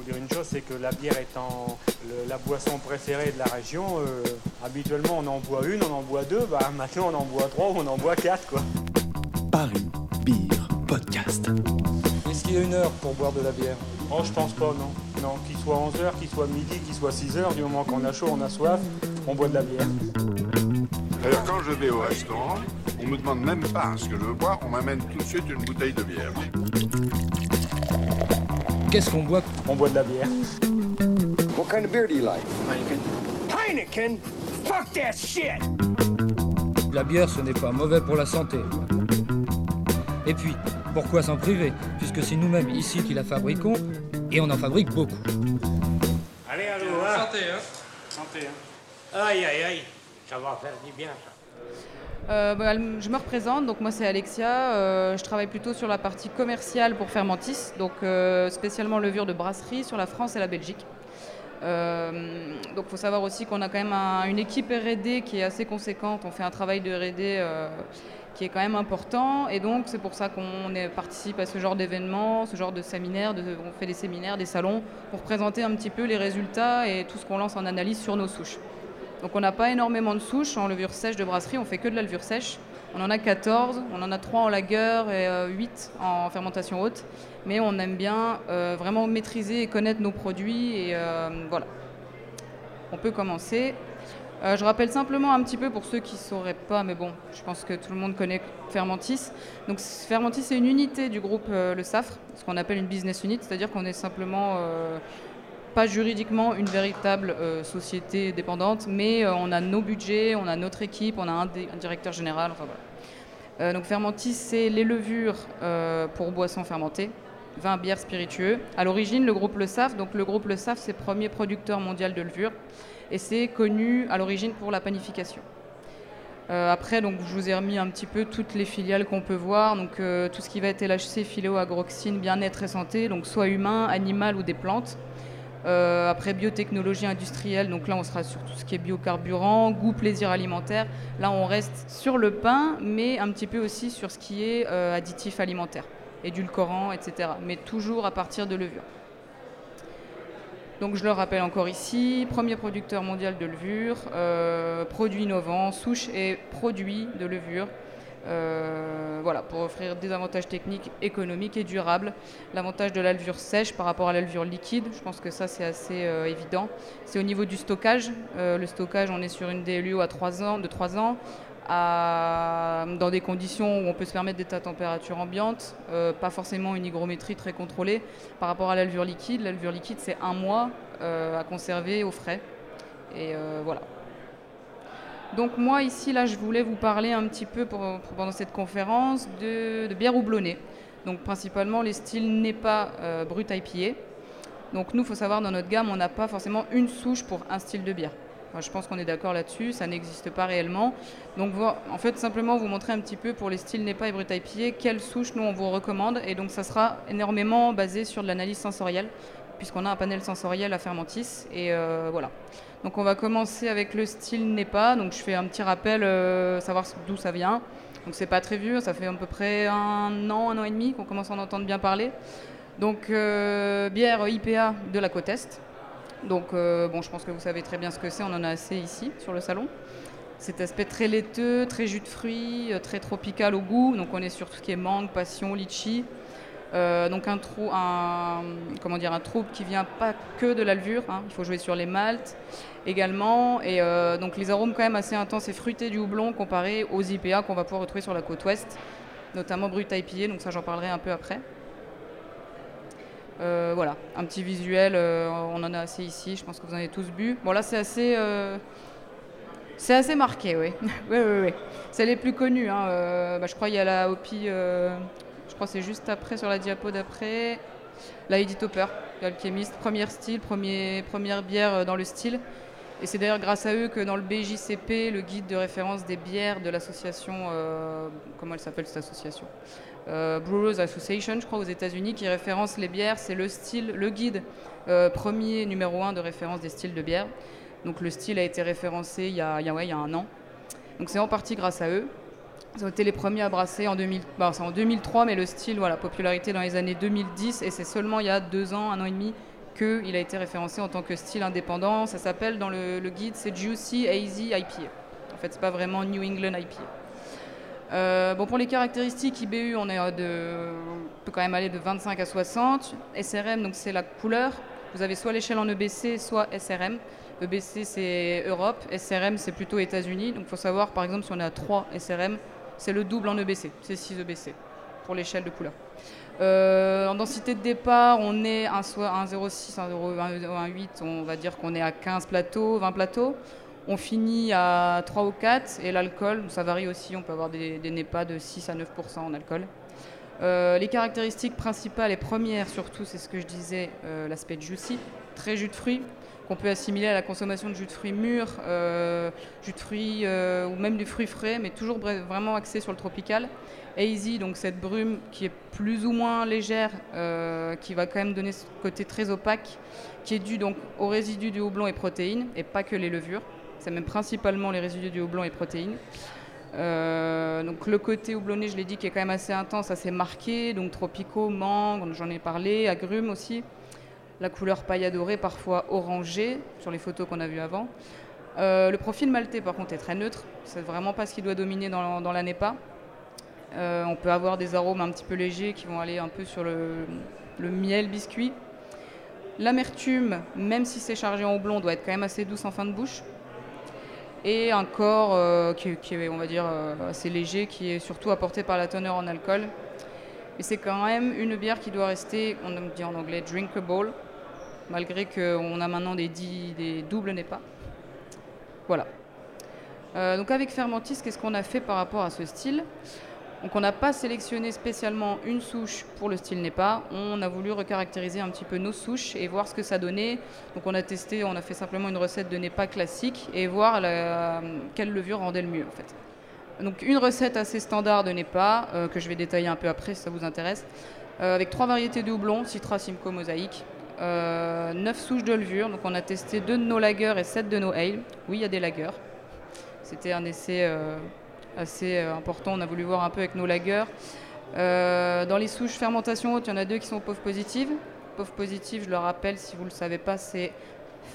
faut dire une chose, c'est que la bière étant la boisson préférée de la région, euh, habituellement on en boit une, on en boit deux, bah maintenant on en boit trois, on en boit quatre quoi. Paris Beer Podcast. Est-ce qu'il y a une heure pour boire de la bière? Oh je pense pas non. Non, qu'il soit 11h, qu'il soit midi, qu'il soit 6h, du moment qu'on a chaud, on a soif, on boit de la bière. D'ailleurs quand je vais au restaurant, on me demande même pas ce que je veux boire, on m'amène tout de suite une bouteille de bière. Qu'est-ce qu'on boit On boit de la bière. What kind of beer do you like? Heineken? Fuck that shit! La bière, ce n'est pas mauvais pour la santé. Et puis, pourquoi s'en priver? Puisque c'est nous-mêmes ici qui la fabriquons, et on en fabrique beaucoup. Allez, allô, hein? Santé, hein? Santé, hein? Aïe, aïe, aïe, ça va faire du bien ça. Euh, bah, je me représente, donc moi c'est Alexia, euh, je travaille plutôt sur la partie commerciale pour Fermentis, donc euh, spécialement levure de brasserie sur la France et la Belgique. Donc il faut savoir aussi qu'on a quand même un- une équipe R&D qui est assez conséquente, on fait un travail de R&D qui est quand même important et donc c'est pour ça qu'on participe à ce genre d'événements, ce genre de séminaires, on fait des séminaires, des salons pour présenter un petit peu les résultats et tout ce qu'on lance en analyse sur nos souches. Donc on n'a pas énormément de souches en levure sèche de brasserie, on fait que de la levure sèche. On en a 14, on en a 3 en lager et euh, 8 en fermentation haute. Mais on aime bien euh, vraiment maîtriser et connaître nos produits et euh, voilà. On peut commencer. Euh, je rappelle simplement un petit peu pour ceux qui ne sauraient pas, mais bon, je pense que tout le monde connaît Fermentis. Donc Fermentis c'est une unité du groupe euh, Le Safre, ce qu'on appelle une business unit, c'est-à-dire qu'on est simplement euh, pas juridiquement une véritable euh, société dépendante, mais euh, on a nos budgets, on a notre équipe, on a un, directeur général. Euh, donc Fermentis, c'est les levures pour boissons fermentées, vin, bière, spiritueux. À l'origine, le groupe Le Saf, donc le groupe Le Saf, c'est premier producteur mondial de levure, et c'est connu à l'origine pour la panification. Après, donc, je vous ai remis un petit peu toutes les filiales qu'on peut voir. Donc, tout ce qui va être LHC, phyllo, agroxine, bien-être et santé, donc soit humain, animal ou des plantes. Euh, après, biotechnologie industrielle, donc là, on sera sur tout ce qui est biocarburant, goût, plaisir alimentaire. Là, on reste sur le pain, mais un petit peu aussi sur ce qui est euh, additif alimentaire, édulcorant, etc. Mais toujours à partir de levure. Donc je le rappelle encore ici, premier producteur mondial de levure, euh, produit innovant, souche et produit de levure. Euh, voilà, pour offrir des avantages techniques, économiques et durables. L'avantage de la levure sèche par rapport à la levure liquide, je pense que ça c'est assez euh, évident. C'est au niveau du stockage. Euh, le stockage, on est sur une DLUO à 3 ans, de 3 ans, dans des conditions où on peut se permettre d'être à température ambiante, pas forcément une hygrométrie très contrôlée. Par rapport à la levure liquide, la levure liquide c'est un mois à conserver au frais. Et voilà. Donc moi ici là je voulais vous parler un petit peu pendant cette conférence de, bière houblonnée. Donc principalement les styles NEPA euh, brut IPA. Donc nous il faut savoir dans notre gamme on n'a pas forcément une souche pour un style de bière. Je pense qu'on est d'accord là-dessus, ça n'existe pas réellement. Donc en fait simplement vous montrer un petit peu pour les styles NEPA et brut IPA quelle souche nous on vous recommande et donc ça sera énormément basé sur de l'analyse sensorielle puisqu'on a un panel sensoriel à Fermentis et euh, voilà. Donc on va commencer avec le style NEPA. Donc je fais un petit rappel, euh, savoir d'où ça vient. Donc c'est pas très vieux, ça fait à peu près un an, un an et demi qu'on commence à en entendre bien parler. Donc euh, bière IPA de la côte Est. Donc euh, bon, je pense que vous savez très bien ce que c'est, on en a assez ici sur le salon. Cet aspect très laiteux, très jus de fruits, très tropical au goût. Donc on est sur tout ce qui est mangue, passion, litchi. Donc un, trou, un, comment dire, un trouble qui vient pas que de la levure, hein. il faut jouer sur les maltes également, et euh, donc les arômes quand même assez intenses et fruités du houblon comparé aux IPA qu'on va pouvoir retrouver sur la côte ouest, notamment Brut IPA, donc ça j'en parlerai un peu après. Euh, voilà, un petit visuel, euh, on en a assez ici, je pense que vous en avez tous bu. Bon là c'est assez... c'est assez marqué, oui. oui, oui, oui. C'est les plus connus. hein. Bah, je crois qu'il y a la Hopi, je crois c'est juste après, sur la diapo d'après. La Edith Hopper, l'alchimiste, première style, premier, première bière dans le style. Et c'est d'ailleurs grâce à eux que dans le BJCP, le guide de référence des bières de l'association, euh, comment elle s'appelle cette association? Euh, Brewers Association, je crois, aux États-Unis, qui référence les bières. C'est le style, le guide euh, premier, numéro un de référence des styles de bière. Donc le style a été référencé il y a, ouais, il y a un an. Donc c'est en partie grâce à eux. Ils ont été les premiers à brasser en, 2000, bah, en 2003, mais le style, voilà, popularité dans les années 2010, et c'est seulement il y a deux ans, un an et demi, qu'il a été référencé en tant que style indépendant. Ça s'appelle dans le, guide, c'est Juicy Hazy IPA. En fait, c'est pas vraiment New England IPA. Euh, bon, pour les caractéristiques IBU, on, est de, peut quand même aller de 25 à 60. SRM, donc c'est la couleur. Vous avez soit l'échelle en EBC, soit SRM. EBC, c'est Europe. SRM, c'est plutôt États-Unis. Donc, il faut savoir, par exemple, si on à 3 SRM, c'est le double en EBC. C'est 6 EBC pour l'échelle de couleur. Euh, en densité de départ, on est un, soit un 0,6, un 0,8, on va dire qu'on est à 15 plateaux, 20 plateaux. On finit à 3 ou 4 et l'alcool, ça varie aussi, on peut avoir des, des NEPA de 6 à 9% en alcool. Euh, les caractéristiques principales et premières surtout, c'est ce que je disais, euh, l'aspect juicy, très jus de fruits, qu'on peut assimiler à la consommation de jus de fruits mûrs, jus de fruits ou même du fruit frais, mais toujours vraiment axé sur le tropical. Hazy, donc cette brume qui est plus ou moins légère, euh, qui va quand même donner ce côté très opaque, qui est dû donc aux résidus du houblon et protéines, et pas que les levures. C'est même principalement les résidus du houblon et protéines. Euh, donc le côté houblonné, je l'ai dit, qui est quand même assez intense, assez marqué. Donc tropicaux, mangue, j'en ai parlé, agrumes aussi. La couleur paille dorée, parfois orangée, sur les photos qu'on a vues avant. Euh, le profil maltais, par contre, est très neutre. C'est vraiment pas ce qui doit dominer dans, dans la NEPA. Euh, on peut avoir des arômes un petit peu légers qui vont aller un peu sur le, miel biscuit. L'amertume, même si c'est chargé en houblon, doit être quand même assez douce en fin de bouche. Et un corps euh, qui, est, on va dire, euh, assez léger, qui est surtout apporté par la teneur en alcool. Et c'est quand même une bière qui doit rester, on dit en anglais, drinkable, malgré qu'on a maintenant des, dix- doubles. Voilà. Donc avec Fermentis, qu'est-ce qu'on a fait par rapport à ce style? Donc on n'a pas sélectionné spécialement une souche pour le style NEPA, on a voulu recaractériser un petit peu nos souches et voir ce que ça donnait. Donc on a testé, on a fait simplement une recette de NEPA classique et voir la- quelle levure rendait le mieux en fait. Donc une recette assez standard de NEPA, euh, que je vais détailler un peu après si ça vous intéresse, euh, avec trois variétés de houblon, Citra, Simcoe, Mosaïque, euh, 9 souches de levure, donc on a testé deux de nos lagers et 7 de nos ale. Oui, il y a des lagers. C'était un essai euh, assez euh, important, on a voulu voir un peu avec nos lagers. Euh, dans les souches fermentation haute, il y en a deux qui sont POV positives. POV positive, je le rappelle, si vous ne le savez pas, c'est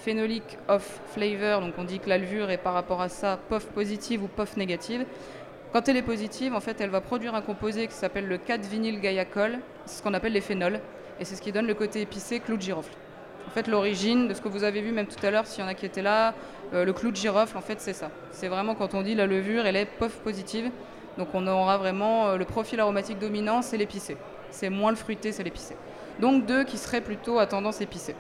phénolic off flavor, donc on dit que la levure est par rapport à ça POV positive ou POV négative. Quand elle est positive, en fait, elle va produire un composé qui s'appelle le 4-vinyl gaiacol, c'est ce qu'on appelle les phénols, et c'est ce qui donne le côté épicé clou de girofle. En fait, l'origine de ce que vous avez vu même tout à l'heure, s'il y en a qui étaient là, euh, le clou de girofle, en fait, c'est ça. C'est vraiment quand on dit la levure, elle est POV positive, donc on aura vraiment euh, le profil aromatique dominant, c'est l'épicé. C'est moins le fruité, c'est l'épicé. Donc deux qui seraient plutôt à tendance épicée.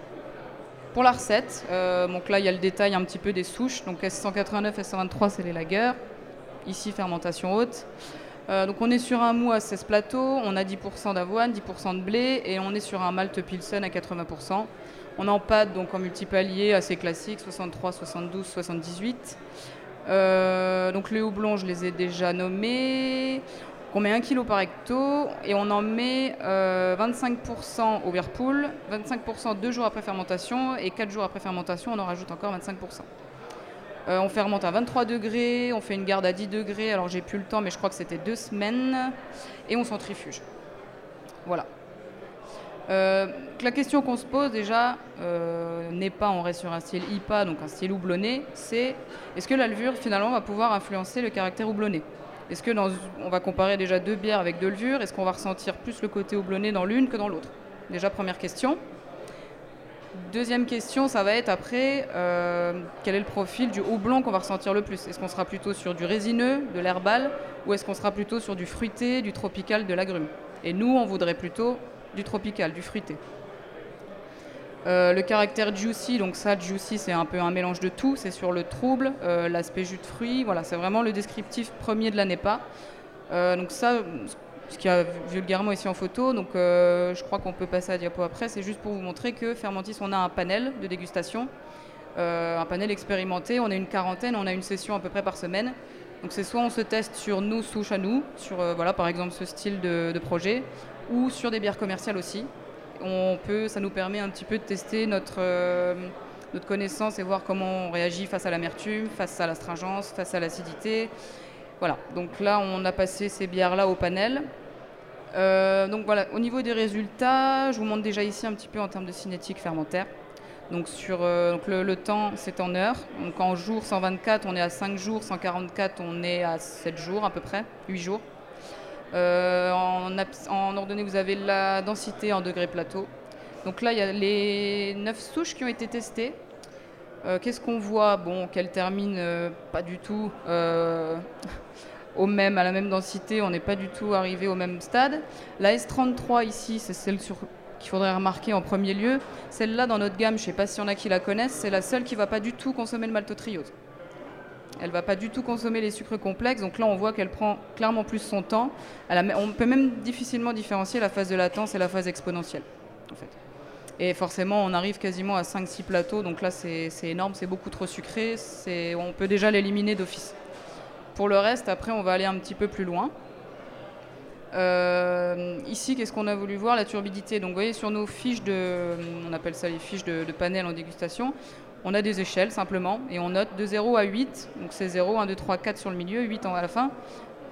Pour la recette, euh, donc là il y a le détail un petit peu des souches. Donc S189, S123 c'est les lagers. Ici fermentation haute. Donc on est sur un mou à 16 plateaux, on a 10% d'avoine, 10% de blé et on est sur un malt pilsen à 80%. On en pâte donc en multipalier assez classique, 63, 72, 78. Euh, donc les houblons, je les ai déjà nommés. On met 1 kg par hecto et on en met euh, 25% au whirlpool, 25% deux jours après fermentation et 4 jours après fermentation, on en rajoute encore 25%. Euh, on fermente à 23 degrés, on fait une garde à 10 degrés, alors j'ai plus le temps mais je crois que c'était deux semaines et on centrifuge. Voilà. Euh, la question qu'on se pose déjà euh, n'est pas on reste sur un style IPA, donc un style houblonné, c'est est-ce que la levure finalement va pouvoir influencer le caractère houblonné? Est-ce que on va comparer déjà deux bières avec deux levures, est-ce qu'on va ressentir plus le côté houblonné dans l'une que dans l'autre? Déjà première question. Deuxième question, ça va être après, euh, quel est le profil du houblon qu'on va ressentir le plus? Est-ce qu'on sera plutôt sur du résineux, de l'herbal, ou est-ce qu'on sera plutôt sur du fruité, du tropical, de l'agrume Et nous, on voudrait plutôt du tropical, du fruité. Euh, le caractère juicy, donc ça, juicy, c'est un peu un mélange de tout. C'est sur le trouble, euh, l'aspect jus de fruits. Voilà, c'est vraiment le descriptif premier de la NEPA. Euh, donc ça, ce qu'il y a vulgairement ici en photo, donc je crois qu'on peut passer à diapo après. C'est juste pour vous montrer que Fermentis, on a un panel de dégustation, un panel expérimenté. On a une quarantaine, on a une session à peu près par semaine. Donc c'est soit on se teste sur nos souches à nous, sur voilà par exemple ce style de projet, ou sur des bières commerciales aussi. On peut, ça nous permet un petit peu de tester notre, euh, notre connaissance et voir comment on réagit face à l'amertume, face à l'astringence, face à l'acidité. Voilà, donc là on a passé ces bières-là au panel. Euh, donc voilà, au niveau des résultats, je vous montre déjà ici un petit peu en termes de cinétique fermentaire. Donc sur euh, donc le, temps, c'est en heures. Donc en jours, 124, on est à 5 jours. 144, on est à 7 jours à peu près, 8 jours. Euh, en, ordonnée, vous avez la densité en degrés plateau. Donc là, il y a les 9 souches qui ont été testées. Euh, Qu'est-ce qu'on voit? Bon, qu'elles terminent euh, pas du tout au même, à la même densité, on n'est pas du tout arrivé au même stade. La S33 ici, c'est celle qu'il faudrait remarquer en premier lieu. Celle-là, dans notre gamme, je ne sais pas s'il y en a qui la connaissent, c'est la seule qui ne va pas du tout consommer le maltotriose. Elle va pas du tout consommer les sucres complexes, donc là on voit qu'elle prend clairement plus son temps. On peut même difficilement différencier la phase de latence et la phase exponentielle. En. Et forcément, on arrive quasiment à 5-6 plateaux, donc là c'est énorme, c'est beaucoup trop sucré, on peut déjà l'éliminer d'office. Pour le reste, après, on va aller un petit peu plus loin. Euh, ici, qu'est-ce qu'on a voulu voir? La turbidité. Donc, vous voyez, sur nos fiches de, on appelle ça les fiches de, de panel en dégustation, on a des échelles simplement et on note de 0 à 8. Donc, c'est 0, 1, 2, 3, 4 sur le milieu, 8 en- à la fin.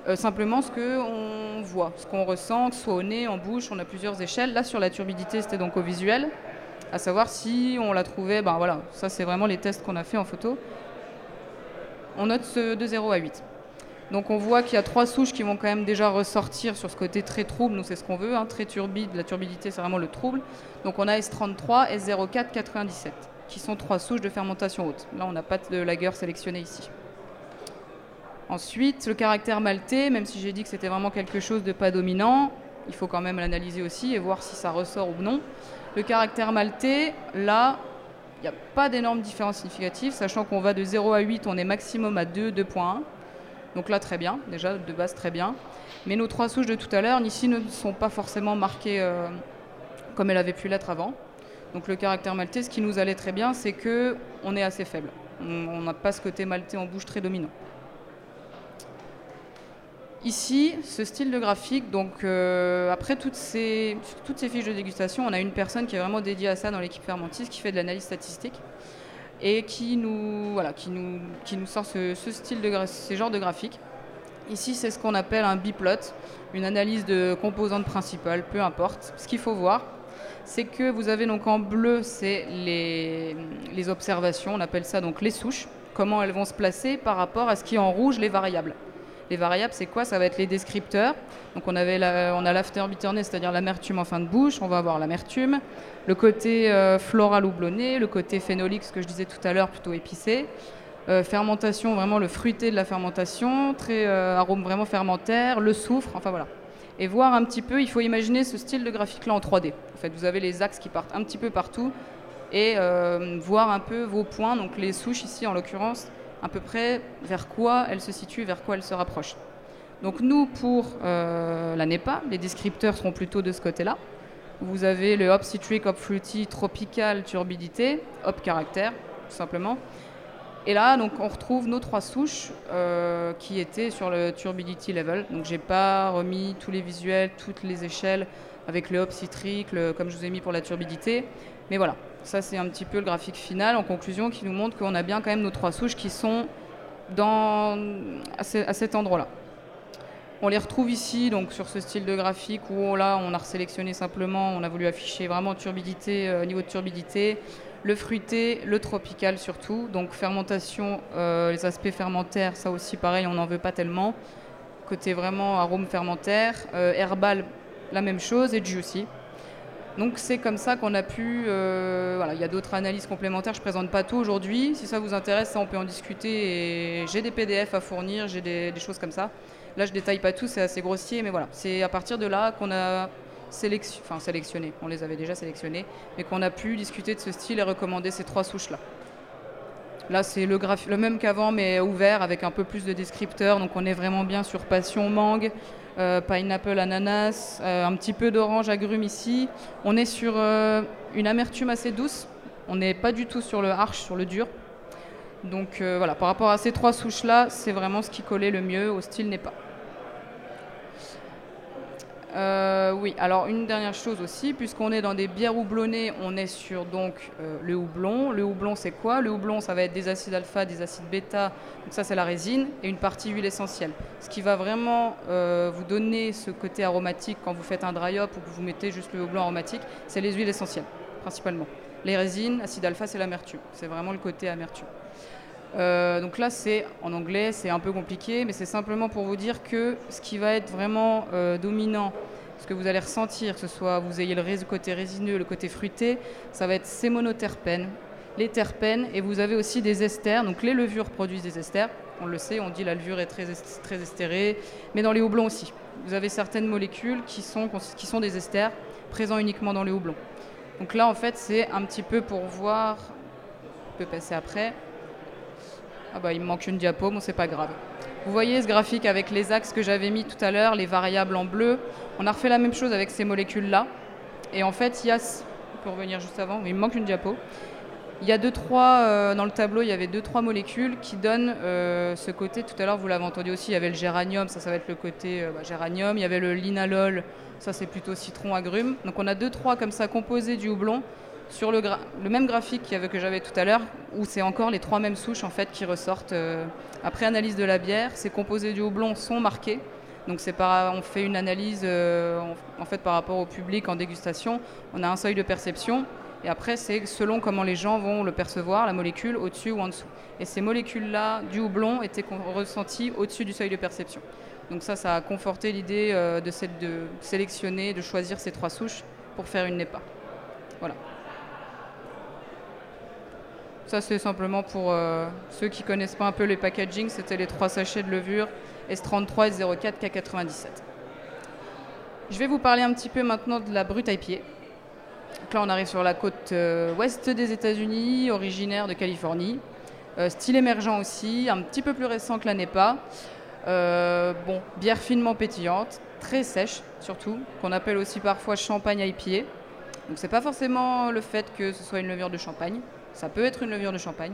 Euh, simplement ce qu'on voit, ce qu'on ressent, que ce soit au nez, en bouche, on a plusieurs échelles. Là, sur la turbidité, c'était donc au visuel, à savoir si on la trouvait, ben voilà, ça c'est vraiment les tests qu'on a fait en photo. On note ce de 0 à 8. Donc on voit qu'il y a trois souches qui vont quand même déjà ressortir sur ce côté très trouble, nous c'est ce qu'on veut, hein, très turbide, la turbidité c'est vraiment le trouble. Donc on a S33, S04, 97, qui sont trois souches de fermentation haute. Là on n'a pas de lager sélectionné ici. Ensuite, le caractère maltais, même si j'ai dit que c'était vraiment quelque chose de pas dominant, il faut quand même l'analyser aussi et voir si ça ressort ou non. Le caractère maltais, là, il n'y a pas d'énormes différences significatives, sachant qu'on va de 0 à 8, on est maximum à 2, 2.1. Donc là, très bien, déjà de base très bien. Mais nos trois souches de tout à l'heure, ici, ne sont pas forcément marquées euh, comme elles avaient pu l'être avant. Donc le caractère maltais, ce qui nous allait très bien, c'est que on est assez faible. On n'a pas ce côté maltais en bouche très dominant. Ici, ce style de graphique, donc euh, après toutes ces, fiches de dégustation, on a une personne qui est vraiment dédiée à ça dans l'équipe Fermentis, qui fait de l'analyse statistique et qui nous, voilà, qui nous, qui nous sort ce, ce style de ces genres de graphiques. Ici, c'est ce qu'on appelle un biplot, une analyse de composantes principales, peu importe. Ce qu'il faut voir, c'est que vous avez donc en bleu, c'est les, observations, on appelle ça donc les souches, comment elles vont se placer par rapport à ce qui est en rouge, les variables. Les variables, c'est quoi? Ça va être les descripteurs. Donc on, avait on a l'after-bitterness, c'est-à-dire l'amertume en fin de bouche. On va avoir l'amertume, le côté euh, floral houblonné, le côté phénolique, ce que je disais tout à l'heure, plutôt épicé. Euh, fermentation, vraiment le fruité de la fermentation, très euh, arôme vraiment fermentaire, le soufre, enfin voilà. Et voir un petit peu, il faut imaginer ce style de graphique-là en 3D. En fait, vous avez les axes qui partent un petit peu partout et euh, voir un peu vos points, donc les souches ici en l'occurrence, à peu près vers quoi elles se situent, vers quoi elles se rapprochent. Donc nous, pour euh, la NEPA, les descripteurs seront plutôt de ce côté-là. Vous avez le hop citric, hop fruity, tropical, turbidité, hop caractère, tout simplement. Et là, donc, on retrouve nos trois souches euh, qui étaient sur le turbidity level. Donc, j'ai pas remis tous les visuels, toutes les échelles avec le hop citric, le- comme je vous ai mis pour la turbidité. Mais voilà, ça c'est un petit peu le graphique final en conclusion qui nous montre qu'on a bien quand même nos trois souches qui sont dans, à, ce- à cet endroit-là. On les retrouve ici, donc sur ce style de graphique où là on a sélectionné simplement, on a voulu afficher vraiment turbidité, euh, niveau de turbidité, le fruité, le tropical surtout. Donc fermentation, euh, les aspects fermentaires, ça aussi pareil, on n'en veut pas tellement. Côté vraiment arôme fermentaire, euh, herbal, la même chose, et juicy. Donc c'est comme ça qu'on a pu. euh, voilà, il y a d'autres analyses complémentaires. Je présente pas tout aujourd'hui. Si ça vous intéresse, ça on peut en discuter. J'ai des PDF à fournir, j'ai des, des choses comme ça. Là, je détaille pas tout, c'est assez grossier, mais voilà, c'est à partir de là qu'on a enfin sélectionné. On les avait déjà sélectionnés, mais qu'on a pu discuter de ce style et recommander ces trois souches là. C'est le, même qu'avant, mais ouvert avec un peu plus de descripteurs. Donc, on est vraiment bien sur passion mangue, euh, pineapple, ananas, euh, un petit peu d'orange agrume ici. On est sur euh, une amertume assez douce. On n'est pas du tout sur le harsh, sur le dur. Donc voilà, par rapport à ces trois souches-là, c'est vraiment ce qui collait le mieux au style n'est pas. Euh, oui, alors une dernière chose aussi, puisqu'on est dans des bières houblonnées, on est sur donc euh, le houblon. Le houblon, c'est quoi? Le houblon, ça va être des acides alpha, des acides bêta, donc ça c'est la résine, et une partie huile essentielle. Ce qui va vraiment euh, vous donner ce côté aromatique quand vous faites un dry hop ou que vous mettez juste le houblon aromatique, c'est les huiles essentielles, principalement. Les résines, acide alpha, c'est l'amertume. C'est vraiment le côté amertume. Euh, donc là, c'est en anglais, c'est un peu compliqué, mais c'est simplement pour vous dire que ce qui va être vraiment euh, dominant, ce que vous allez ressentir, que ce soit vous ayez le côté résineux, le côté fruité, ça va être ces monoterpènes, les terpènes, et vous avez aussi des esters. Donc les levures produisent des esters. On le sait, on dit la levure est très, très estérée, mais dans les houblons aussi. Vous avez certaines molécules qui sont, qui sont des esters présents uniquement dans les houblons. Donc là, en fait, c'est un petit peu pour voir. On peut passer après. Ah bah il me manque une diapo, bon c'est pas grave. Vous voyez ce graphique avec les axes que j'avais mis tout à l'heure, les variables en bleu. On a refait la même chose avec ces molécules-là. Et en fait, il y a... Peut revenir juste avant, mais il me manque une diapo. Il y a deux, trois, euh, dans le tableau, il y avait deux, trois molécules qui donnent euh, ce côté. Tout à l'heure, vous l'avez entendu aussi, il y avait le géranium, ça, ça va être le côté euh, bah, géranium. Il y avait le linalol, ça, c'est plutôt citron agrume. Donc, on a deux, trois comme ça composés du houblon sur le, même graphique que j'avais tout à l'heure, où c'est encore les trois mêmes souches en fait qui ressortent. Euh, après analyse de la bière, ces composés du houblon sont marqués. Donc on fait une analyse euh, en, fait par rapport au public en dégustation. On a un seuil de perception et après c'est selon comment les gens vont le percevoir, la molécule au-dessus ou en dessous. Et ces molécules-là du houblon étaient ressenties au-dessus du seuil de perception. Donc ça, ça a conforté l'idée euh, de, de sélectionner, de choisir ces trois souches pour faire une NEPA. Voilà. Ça, c'est simplement pour euh, ceux qui connaissent pas un peu les packaging. C'était les trois sachets de levure S33 et 04 K97. Je vais vous parler un petit peu maintenant de la brute à pied. là, on arrive sur la côte euh, ouest des États-Unis, originaire de Californie. Euh, style émergent aussi, un petit peu plus récent que la NEPA. bon, bière finement pétillante, très sèche surtout, qu'on appelle aussi parfois champagne à pied. Donc c'est pas forcément le fait que ce soit une levure de champagne, ça peut être une levure de champagne,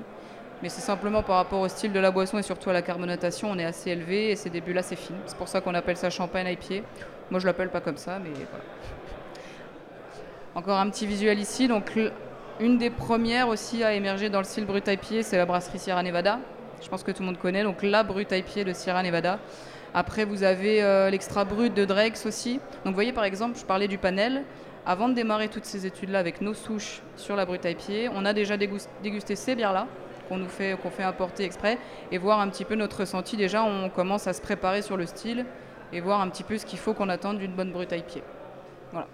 mais c'est simplement par rapport au style de la boisson et surtout à la carbonatation, on est assez élevé et ces débuts-là, c'est fine. C'est pour ça qu'on appelle ça champagne à pied. Moi, je l'appelle pas comme ça, mais voilà. Encore un petit visuel ici. Donc, une des premières aussi à émerger dans le style brut à pied, c'est la brasserie Sierra Nevada. Je pense que tout le monde connaît. Donc, la brut à pied de Sierra Nevada. Après, vous avez euh, l'extra brut de Drex aussi. Donc, vous voyez, par exemple, je parlais du panel. Avant de démarrer toutes ces études-là avec nos souches sur la brute à pied, on a déjà dégusté ces bières-là qu'on nous fait, qu'on fait importer exprès et voir un petit peu notre ressenti. Déjà, on commence à se préparer sur le style et voir un petit peu ce qu'il faut qu'on attende d'une bonne brute à pied. Voilà.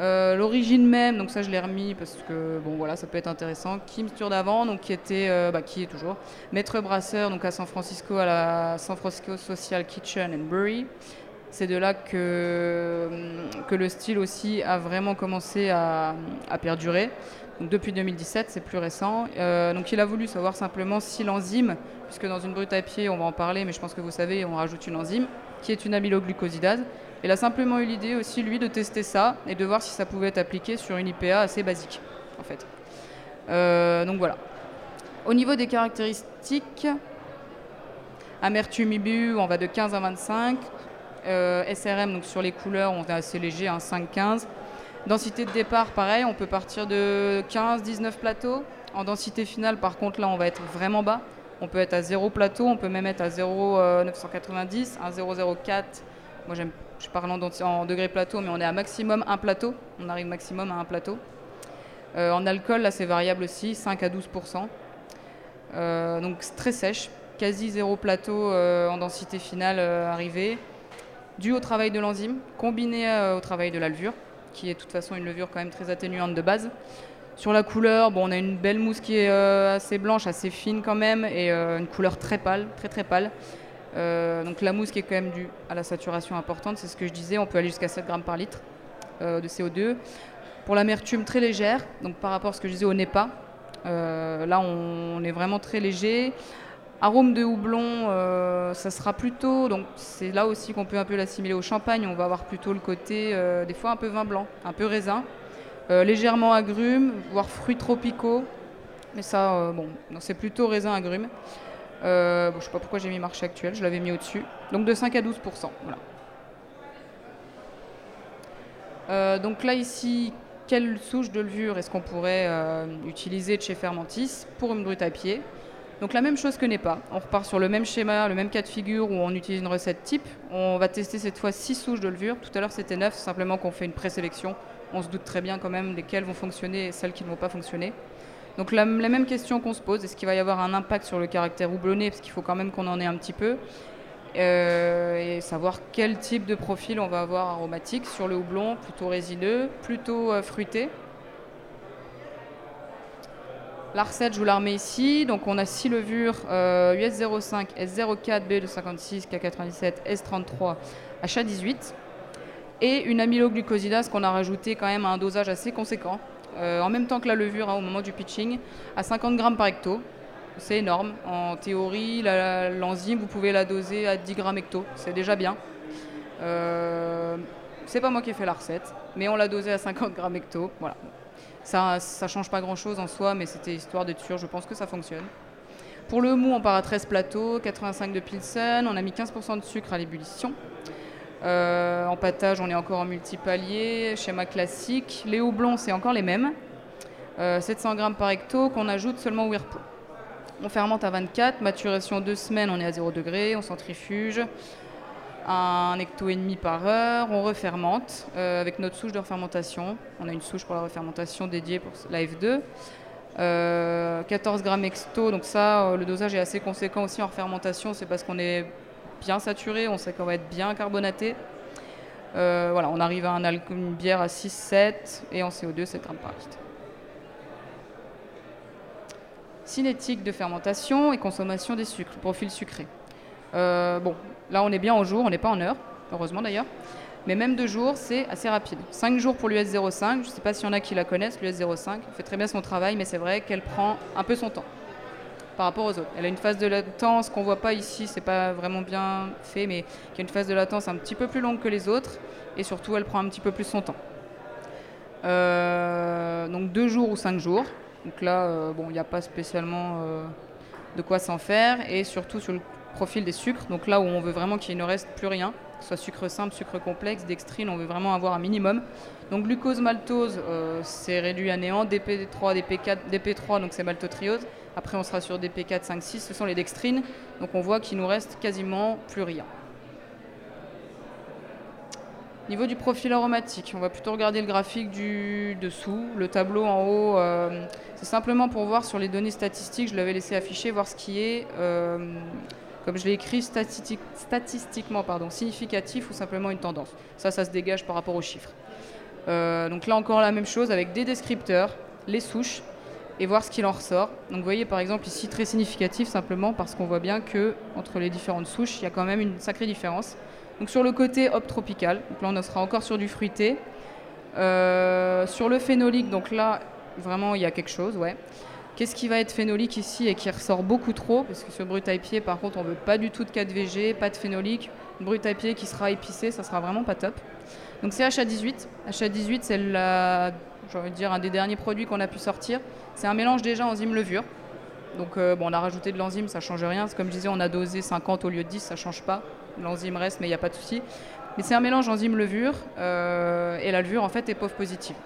Euh, l'origine même, donc ça je l'ai remis parce que bon voilà ça peut être intéressant. Kim d'avant, donc qui était, euh, bah, qui est toujours maître brasseur donc à San Francisco à la San Francisco Social Kitchen and Brewery. C'est de là que, le style aussi a vraiment commencé à, perdurer. Depuis 2017, c'est plus récent. Euh, donc il a voulu savoir simplement si l'enzyme, puisque dans une brute à pied, on va en parler, mais je pense que vous savez, on rajoute une enzyme qui est une amyloglucosidase. Il a simplement eu l'idée aussi, lui, de tester ça et de voir si ça pouvait être appliqué sur une IPA assez basique, en fait. Euh, donc voilà. Au niveau des caractéristiques, amertume IBU, on va de 15 à 25. Euh, SRM, donc sur les couleurs, on est assez léger, 5-15. Hein, densité de départ, pareil, on peut partir de 15-19 plateaux. En densité finale, par contre, là, on va être vraiment bas. On peut être à 0 plateau, on peut même être à 0,990, 1,004. Moi, je parle en, en degrés plateau, mais on est à maximum un plateau. On arrive maximum à un plateau. Euh, en alcool, là, c'est variable aussi, 5 à 12% euh, Donc, très sèche, quasi zéro plateau en densité finale arrivé dû au travail de l'enzyme, combiné euh, au travail de la levure, qui est de toute façon une levure quand même très atténuante de base. Sur la couleur, bon, on a une belle mousse qui est euh, assez blanche, assez fine quand même, et euh, une couleur très pâle, très très pâle. donc la mousse qui est quand même due à la saturation importante, c'est ce que je disais, on peut aller jusqu'à 7 grammes par litre de CO2. Pour l'amertume très légère, donc par rapport à ce que je disais au NEPA, là on, est vraiment très léger. Arôme de houblon, euh, ça sera plutôt, donc c'est là aussi qu'on peut un peu l'assimiler au champagne, on va avoir plutôt le côté, euh, des fois un peu vin blanc, un peu raisin, euh, légèrement agrumes, voire fruits tropicaux, mais ça, bon, c'est plutôt raisin agrumes. Je sais pas pourquoi j'ai mis marché actuel, je l'avais mis au-dessus. Donc de 5 à 12 voilà. Donc là ici, quelle souche de levure est-ce qu'on pourrait utiliser de chez Fermentis pour une brute à pied? Donc la même chose que n'est pas. On repart sur le même schéma, le même cas de figure où on utilise une recette type. On va tester cette fois 6 souches de levure. Tout à l'heure c'était 9, c'est simplement qu'on fait une présélection. On se doute très bien quand même lesquelles vont fonctionner et celles qui ne vont pas fonctionner. Donc la, même question qu'on se pose, est-ce qu'il va y avoir un impact sur le caractère houblonné? Parce qu'il faut quand même qu'on en ait un petit peu. Euh, et savoir quel type de profil on va avoir aromatique sur le houblon, plutôt résineux, plutôt euh, fruité. La recette, je vous la remets ici. Donc on a 6 levures euh, US05, S04, B256, K97, S33, HA18 et une amyloglucosidase qu'on a rajouté quand même à un dosage assez conséquent. Euh, en même temps que la levure hein, au moment du pitching, à 50 grammes par hecto. C'est énorme. En théorie, l'enzyme, vous pouvez la doser à 10 grammes hecto. C'est déjà bien. Euh, c'est pas moi qui ai fait la recette, mais on l'a dosé à 50 grammes hecto. Voilà. Ça, change pas grand chose en soi, mais c'était histoire d'être sûr. Je pense que ça fonctionne. Pour le mou, on part à 13 plateaux, 85 de Pilsen. On a mis 15% de sucre à l'ébullition. Euh, en pâtage, on est encore en multipalier, schéma classique. Les houblons, c'est encore les mêmes. Euh, 700 grammes par hecto qu'on ajoute seulement au Whirlpool. On fermente à 24, maturation 2 semaines, on est à 0 degré, on centrifuge. Un hecto et demi par heure, on refermente euh, avec notre souche de refermentation. On a une souche pour la refermentation dédiée pour la F2. Euh, 14 grammes exto, donc ça, euh, le dosage est assez conséquent aussi en refermentation, c'est parce qu'on est bien saturé, on sait qu'on va être bien carbonaté. Euh, voilà, on arrive à un une bière à 6-7 et en CO2 7 grammes par litre. Cinétique de fermentation et consommation des sucres, profil sucré. Euh, bon, là on est bien en jour, on n'est pas en heure, heureusement d'ailleurs. Mais même deux jours, c'est assez rapide. 5 jours pour l'US 05, je ne sais pas s'il y en a qui la connaissent, l'US 05, elle fait très bien son travail, mais c'est vrai qu'elle prend un peu son temps par rapport aux autres. Elle a une phase de latence qu'on voit pas ici, c'est pas vraiment bien fait, mais qui a une phase de latence un petit peu plus longue que les autres, et surtout elle prend un petit peu plus son temps. Euh, donc deux jours ou cinq jours. Donc là, euh, bon, il n'y a pas spécialement de quoi s'en faire, et surtout sur le profil des sucres. Donc là où on veut vraiment qu'il ne reste plus rien, que ce soit sucre simple, sucre complexe, dextrine, on veut vraiment avoir un minimum. Donc glucose, maltose, euh, c'est réduit à néant. DP3, DP4, DP3, donc c'est maltotriose. Après, on sera sur DP4, 5, 6, ce sont les dextrines. Donc on voit qu'il nous reste quasiment plus rien. Niveau du profil aromatique, on va plutôt regarder le graphique du dessous. Le tableau en haut, euh, c'est simplement pour voir sur les données statistiques, je l'avais laissé afficher, voir ce qui est, euh, comme je l'ai écrit, statistique- statistiquement pardon, significatif ou simplement une tendance. Ça, ça se dégage par rapport aux chiffres. Euh, donc là encore la même chose avec des descripteurs, les souches et voir ce qu'il en ressort. Donc vous voyez par exemple ici très significatif simplement parce qu'on voit bien que entre les différentes souches, il y a quand même une sacrée différence. Donc sur le côté hop tropical, donc là on sera encore sur du fruité. Euh, sur le phénolique, donc là vraiment il y a quelque chose, ouais. Qu'est-ce qui va être phénolique ici et qui ressort beaucoup trop Parce que sur brut à pied, par contre, on veut pas du tout de 4VG, pas de phénolique. Brut à pied qui sera épicée, ça sera vraiment pas top. Donc c'est HA18. HA18, c'est la, dire, un des derniers produits qu'on a pu sortir. C'est un mélange déjà enzyme-levure. Donc euh, bon, on a rajouté de l'enzyme, ça change rien. Comme je disais, on a dosé 50 au lieu de 10, ça change pas. L'enzyme reste, mais il n'y a pas de souci. Mais c'est un mélange enzyme-levure euh, et la levure en fait est pauvre positive.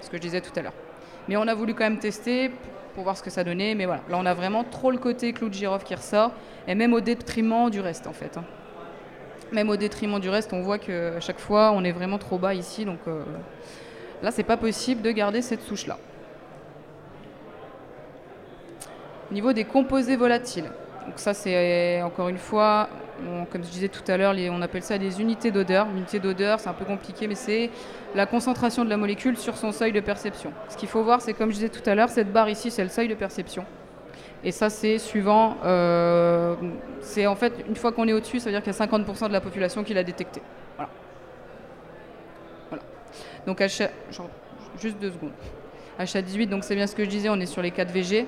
Ce que je disais tout à l'heure. Mais on a voulu quand même tester pour voir ce que ça donnait. Mais voilà, là on a vraiment trop le côté clou de girofle qui ressort et même au détriment du reste en fait. hein. Même au détriment du reste, on voit que à chaque fois on est vraiment trop bas ici. Donc euh, là, c'est pas possible de garder cette souche là. Au niveau des composés volatiles, donc ça c'est encore une fois, comme je disais tout à l'heure, on appelle ça des unités d'odeur. Unité d'odeur, c'est un peu compliqué, mais c'est la concentration de la molécule sur son seuil de perception. Ce qu'il faut voir, c'est comme je disais tout à l'heure, cette barre ici, c'est le seuil de perception. Et ça, c'est suivant. euh, c'est en fait, une fois qu'on est au-dessus, ça veut dire qu'il y a 50% de la population qui l'a détecté. Voilà. Voilà. Donc, à chaque- genre, juste deux secondes. HA18, donc c'est bien ce que je disais, on est sur les 4 VG.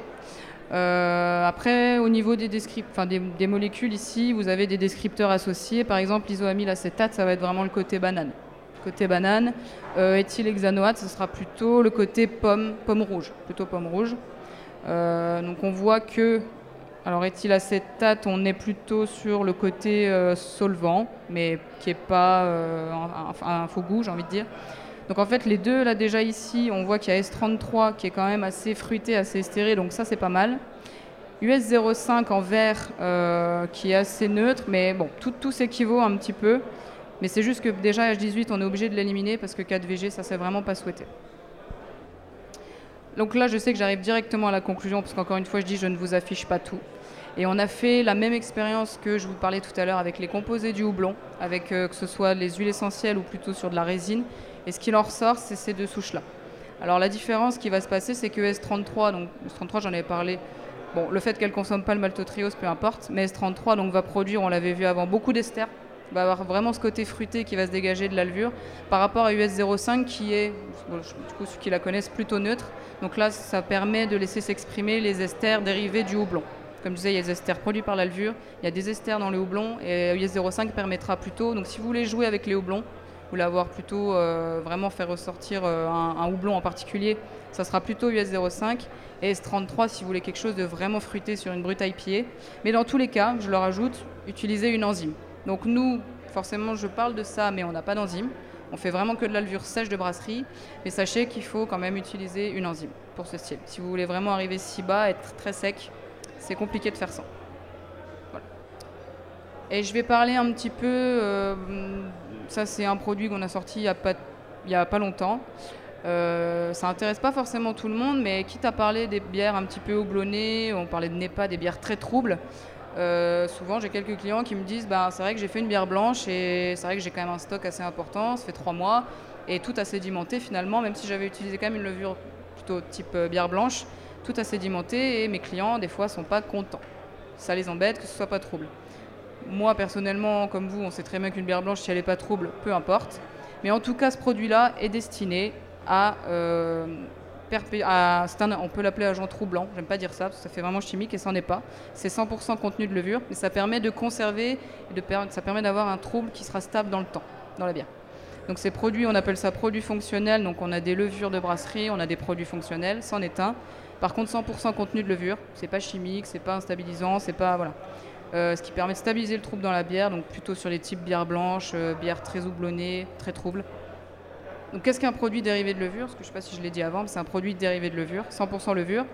Euh, après, au niveau des, molécules ici, vous avez des descripteurs associés. Par exemple, l'isoamylacétate, ça va être vraiment le côté banane. Côté banane, euh, éthylhexanoate, ce sera plutôt le côté pomme, pomme rouge, plutôt pomme rouge. Euh, donc on voit que, alors éthylacétate, on est plutôt sur le côté euh, solvant, mais qui n'est pas un faux goût, j'ai envie de dire. Donc en fait, les deux, là déjà ici, on voit qu'il y a S33 qui est quand même assez fruité, assez estéré, donc ça c'est pas mal. US 05 en vert euh, qui est assez neutre, mais bon, tout, tout s'équivaut un petit peu. Mais c'est juste que déjà H18, on est obligé de l'éliminer parce que 4VG, ça c'est vraiment pas souhaité. Donc là, je sais que j'arrive directement à la conclusion, parce qu'encore une fois, je dis, je ne vous affiche pas tout. Et on a fait la même expérience que je vous parlais tout à l'heure avec les composés du houblon, avec euh, que ce soit les huiles essentielles ou plutôt sur de la résine. Et ce qu'il en ressort, c'est ces deux souches-là. Alors la différence qui va se passer, c'est que S33, donc S33, j'en avais parlé, bon, le fait qu'elle ne consomme pas le maltotriose, peu importe, mais S33 donc, va produire, on l'avait vu avant, beaucoup d'ester, va avoir vraiment ce côté fruité qui va se dégager de la levure, par rapport à US05 qui est, du coup ceux qui la connaissent, plutôt neutre. Donc là, ça permet de laisser s'exprimer les esters dérivés du houblon. Comme je disais, il y a des esters produits par la levure, il y a des esters dans le houblon, et US05 permettra plutôt, donc si vous voulez jouer avec les houblons, vous voulez avoir plutôt euh, vraiment faire ressortir euh, un, houblon en particulier, ça sera plutôt US05 et S33 si vous voulez quelque chose de vraiment fruité sur une brute IPA. Mais dans tous les cas, je leur ajoute, utilisez une enzyme. Donc nous, forcément, je parle de ça, mais on n'a pas d'enzyme. On fait vraiment que de la levure sèche de brasserie, mais sachez qu'il faut quand même utiliser une enzyme pour ce style. Si vous voulez vraiment arriver si bas, être très sec, c'est compliqué de faire. Voilà. Et je vais parler un petit peu, euh, ça c'est un produit qu'on a sorti il n'y a, pas, a pas longtemps. Euh, ça intéresse pas forcément tout le monde, mais quitte à parler des bières un petit peu houblonnées, on parlait de NEPA, des bières très troubles, euh, souvent j'ai quelques clients qui me disent bah, c'est vrai que j'ai fait une bière blanche et c'est vrai que j'ai quand même un stock assez important, ça fait trois mois, et tout a sédimenté finalement, même si j'avais utilisé quand même une levure plutôt type euh, bière blanche, tout a sédimenté et mes clients des fois sont pas contents. Ça les embête que ce soit pas trouble. Moi personnellement, comme vous, on sait très bien qu'une bière blanche, si elle n'est pas trouble, peu importe. Mais en tout cas, ce produit-là est destiné à, euh, on peut l'appeler agent troublant. J'aime pas dire ça parce que ça fait vraiment chimique et ça n'en est pas. C'est 100% contenu de levure, mais ça permet de conserver, et de ça permet d'avoir un trouble qui sera stable dans le temps, dans la bière. Donc ces produits, on appelle ça produits fonctionnels. Donc on a des levures de brasserie, on a des produits fonctionnels, c'en est un. Par contre, 100% contenu de levure, c'est pas chimique, c'est pas instabilisant, c'est pas voilà. Euh, ce qui permet de stabiliser le trouble dans la bière, donc plutôt sur les types bières blanches, euh, bières très houblonnées, très troubles. Donc qu'est-ce qu'un produit dérivé de levure? Parce que je ne sais pas si je l'ai dit avant, mais c'est un produit dérivé de levure, 100% levure.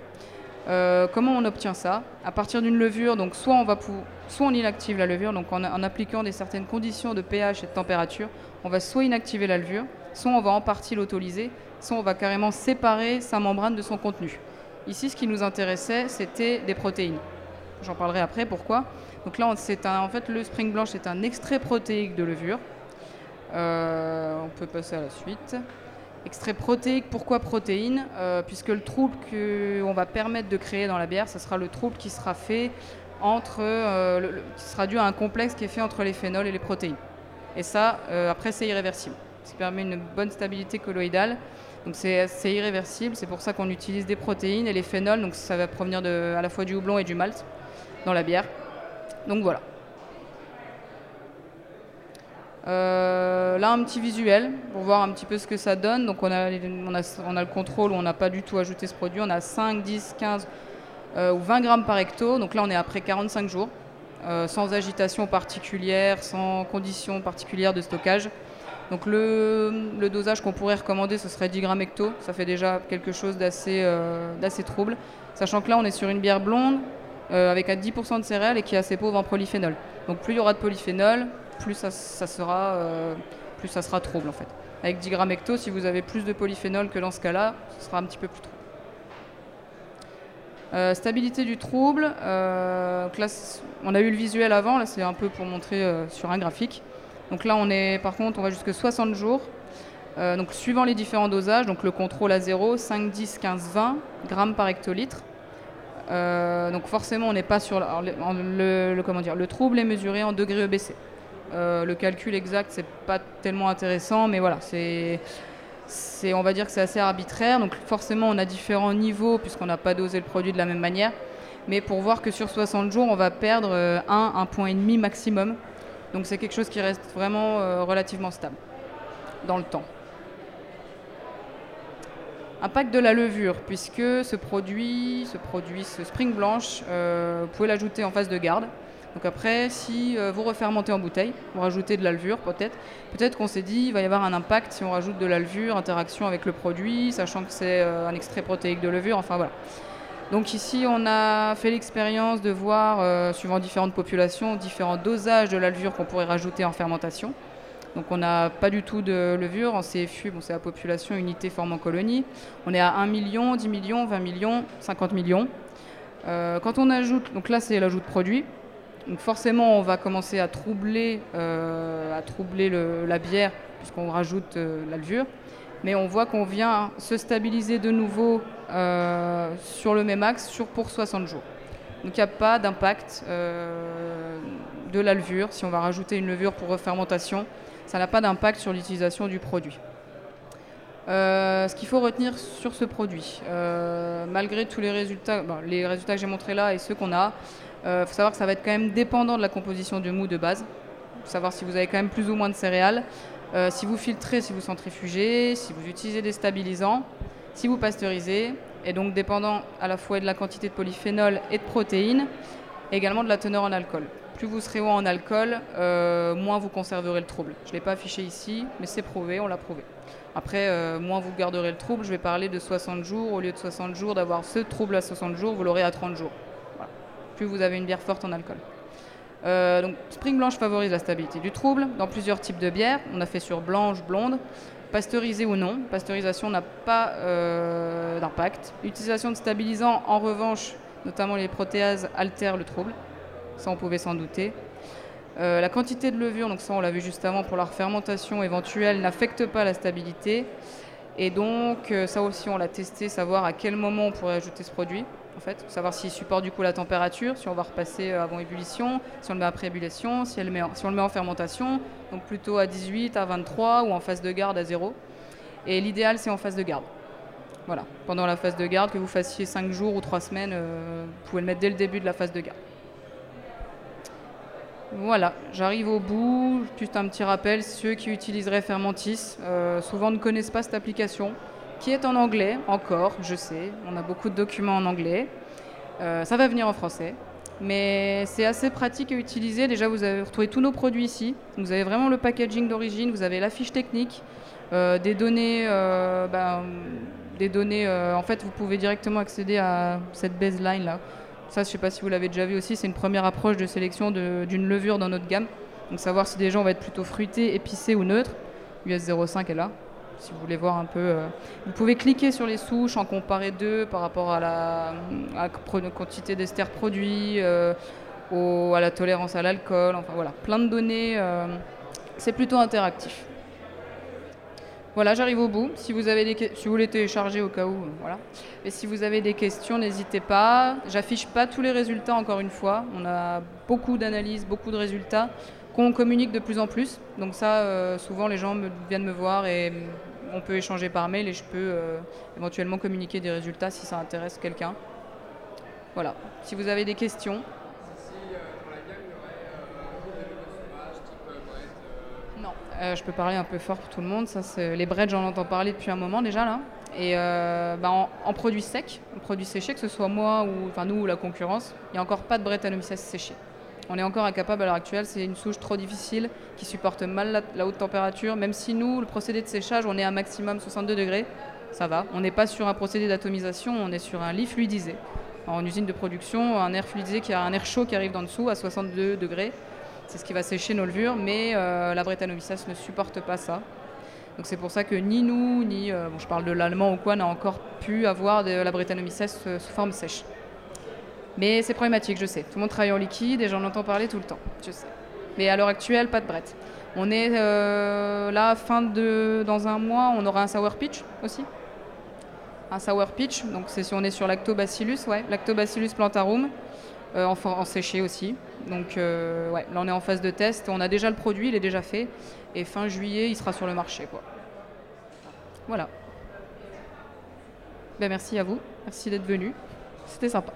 Euh, comment on obtient ça? À partir d'une levure, donc soit on, va soit on inactive la levure, donc en, en, appliquant des certaines conditions de pH et de température, on va soit inactiver la levure, soit on va en partie l'autolyser, soit on va carrément séparer sa membrane de son contenu. Ici, ce qui nous intéressait, c'était des protéines. J'en parlerai après, pourquoi Donc là, c'est en fait, le Spring Blanche est un extrait protéique de levure. Euh, on peut passer à la suite. Extrait protéique, pourquoi protéines euh, Puisque le trouble qu'on va permettre de créer dans la bière, ce sera le trouble qui sera fait entre, euh, le, qui sera dû à un complexe qui est fait entre les phénols et les protéines. Et ça, après, c'est irréversible. Ça permet une bonne stabilité colloïdale. Donc c'est irréversible, c'est pour ça qu'on utilise des protéines et les phénols, donc ça va provenir à la fois du houblon et du malt dans la bière. Donc voilà. Euh, là, un petit visuel pour voir un petit peu ce que ça donne. Donc, on a, le contrôle où on n'a pas du tout ajouté ce produit. On a 5, 10, 15 euh, ou 20 grammes par hecto. Donc là, on est après 45 jours, euh, sans agitation particulière, sans conditions particulières de stockage. Donc le, dosage qu'on pourrait recommander, ce serait 10 grammes hecto. Ça fait déjà quelque chose d'assez euh, trouble. Sachant que là, on est sur une bière blonde avec à 10% de céréales et qui est assez pauvre en polyphénol. Donc plus il y aura de polyphénol, plus ça, sera, euh, plus ça sera trouble en fait. Avec 10 grammes hecto, si vous avez plus de polyphénol que dans ce cas-là, ce sera un petit peu plus trouble. Euh, stabilité du trouble, euh, là, on a eu le visuel avant, là c'est un peu pour montrer euh, sur un graphique. Donc là on est, par contre, on va jusque 60 jours. Euh, donc suivant les différents dosages, donc le contrôle à 0, 5, 10, 15, 20 grammes par hectolitre. Euh, donc forcément on n'est pas sur le, trouble est mesuré en degrés EBC. Euh, le calcul exact, c'est pas tellement intéressant, mais voilà, c'est, on va dire que c'est assez arbitraire. Donc forcément, on a différents niveaux puisqu'on n'a pas dosé le produit de la même manière. Mais pour voir que sur 60 jours, on va perdre 1, 1 point et demi maximum. Donc c'est quelque chose qui reste vraiment euh, relativement stable dans le temps. Impact de la levure, puisque ce produit, ce produit, ce spring blanche, euh, vous pouvez l'ajouter en phase de garde. Donc après, si euh, vous refermentez en bouteille, vous rajoutez de la levure peut-être, peut-être qu'on s'est dit il va y avoir un impact si on rajoute de la levure, interaction avec le produit, sachant que c'est un extrait protéique de levure, enfin voilà. Donc ici, on a fait l'expérience de voir, euh, suivant différentes populations, différents dosages de la levure qu'on pourrait rajouter en fermentation. Donc on n'a pas du tout de levure en CFU, bon, c'est la population unité formant colonie. On est à 1 million, 10 millions, 20 millions, 50 millions. Euh, quand on ajoute, donc là c'est l'ajout de produits, donc forcément on va commencer à troubler, euh, à troubler le- la bière puisqu'on rajoute euh. Mais on voit qu'on vient se stabiliser de nouveau euh, sur le même axe sur, pour 60 jours. Donc il n'y a pas d'impact euh, de la levure. Si on va rajouter une levure pour refermentation, ça n'a pas d'impact sur l'utilisation du produit. Euh, ce qu'il faut retenir sur ce produit, malgré tous les résultats, les résultats que j'ai montrés là et ceux qu'on a, il faut savoir que ça va être quand même dépendant de la composition de mou de base. Faut savoir si vous avez quand même plus ou moins de céréales, euh, si vous filtrez, si vous centrifugez, si vous utilisez des stabilisants, si vous pasteurisez, et donc dépendant à la fois de la quantité de polyphénol et de protéines, également de la teneur en alcool. Plus vous serez haut en alcool, euh, moins vous conserverez le trouble. Je ne l'ai pas affiché ici, mais c'est prouvé, on l'a prouvé. Après, euh, moins vous garderez le trouble, je vais parler de 60 jours. Au lieu de 60 jours, d'avoir ce trouble à 60 jours, vous l'aurez à 30 jours. Plus vous avez une bière forte en alcool. Euh, donc, Spring Blanche favorise la stabilité du trouble dans plusieurs types de bières. On a fait sur blanche, blonde, pasteurisée ou non. Pasteurisation n'a pas euh, d'impact. L'utilisation de stabilisants, en revanche, notamment les protéases, altère le trouble. Ça, on pouvait s'en douter. Euh, la quantité de levure, donc ça on l'a vu juste avant pour la fermentation éventuelle, n'affecte pas la stabilité. Et donc ça aussi on l'a testé, savoir à quel moment on pourrait ajouter ce produit, en fait, savoir s'il supporte du coup la température, si on va repasser euh, avant ébullition, si on le met après ébullition, si, on le met en fermentation, donc plutôt à 18, à 23 ou en phase de garde à 0. Et l'idéal c'est en phase de garde. Voilà, pendant la phase de garde, que vous fassiez 5 jours ou 3 semaines, euh, vous pouvez le mettre dès le début de la phase de garde. Voilà, j'arrive au bout. Juste un petit rappel, ceux qui utiliseraient Fermentis, euh, souvent ne connaissent pas cette application, qui est en anglais encore, je sais. On a beaucoup de documents en anglais. Euh, ça va venir en français. Mais c'est assez pratique à utiliser. Déjà, vous avez retrouvé tous nos produits ici. Vous avez vraiment le packaging d'origine, vous avez la fiche technique, euh, des données. euh, ben, des données en fait, vous pouvez directement accéder à cette baseline là. Ça, je ne sais pas si vous l'avez déjà vu aussi, c'est une première approche de sélection d'une levure dans notre gamme. Donc savoir si des gens vont être plutôt fruités, épicés ou neutres. US 05 est là, si vous voulez voir un peu. euh. Vous pouvez cliquer sur les souches, en comparer deux par rapport à la, quantité d'ester produit, euh, à la tolérance à l'alcool, enfin voilà, plein de données. euh, c'est plutôt interactif. Voilà, j'arrive au bout. Si vous avez des si vous voulez télécharger au cas où, voilà. Et si vous avez des questions, n'hésitez pas. J'affiche pas tous les résultats encore une fois. On a beaucoup d'analyses, beaucoup de résultats qu'on communique de plus en plus. Donc ça, souvent les gens viennent me voir et on peut échanger par mail et je peux euh, éventuellement communiquer des résultats si ça intéresse quelqu'un. Voilà. Si vous avez des questions. Non, euh, je peux parler un peu fort pour tout le monde. Ça, les breads, j'en entends parler depuis un moment déjà là. Et euh, bah, en, produits secs, en produits séchés, que ce soit moi ou enfin nous ou la concurrence, il n'y a encore pas de Brettanomyces séché. On est encore incapable à l'heure actuelle. C'est une souche trop difficile qui supporte mal la, haute température. Même si nous, le procédé de séchage, on est à maximum 62 degrés, ça va. On n'est pas sur un procédé d'atomisation, on est sur un lit fluidisé. En usine de production, un air fluidisé qui a un air chaud qui arrive d'en dessous à 62 degrés. C'est ce qui va sécher nos levures, mais euh, la Brettanomyces ne supporte pas ça. Donc c'est pour ça que ni nous, ni, euh, je parle de l'allemand ou quoi, n'a encore pu avoir de la Brettanomyces euh, sous forme sèche. Mais c'est problématique, je sais. Tout le monde travaille en liquide et j'en entends parler tout le temps, je sais. Mais à l'heure actuelle, pas de brette. On est euh, là, fin de, dans un mois, on aura un sour pitch aussi. Un sour pitch, donc c'est si on est sur Lactobacillus, ouais, Lactobacillus plantarum, euh, en, séché aussi. Donc euh, ouais, là on est en phase de test. On a déjà le produit, il est déjà fait. Et fin juillet, il sera sur le marché. Quoi. Voilà. Ben, merci à vous. Merci d'être venu. C'était sympa.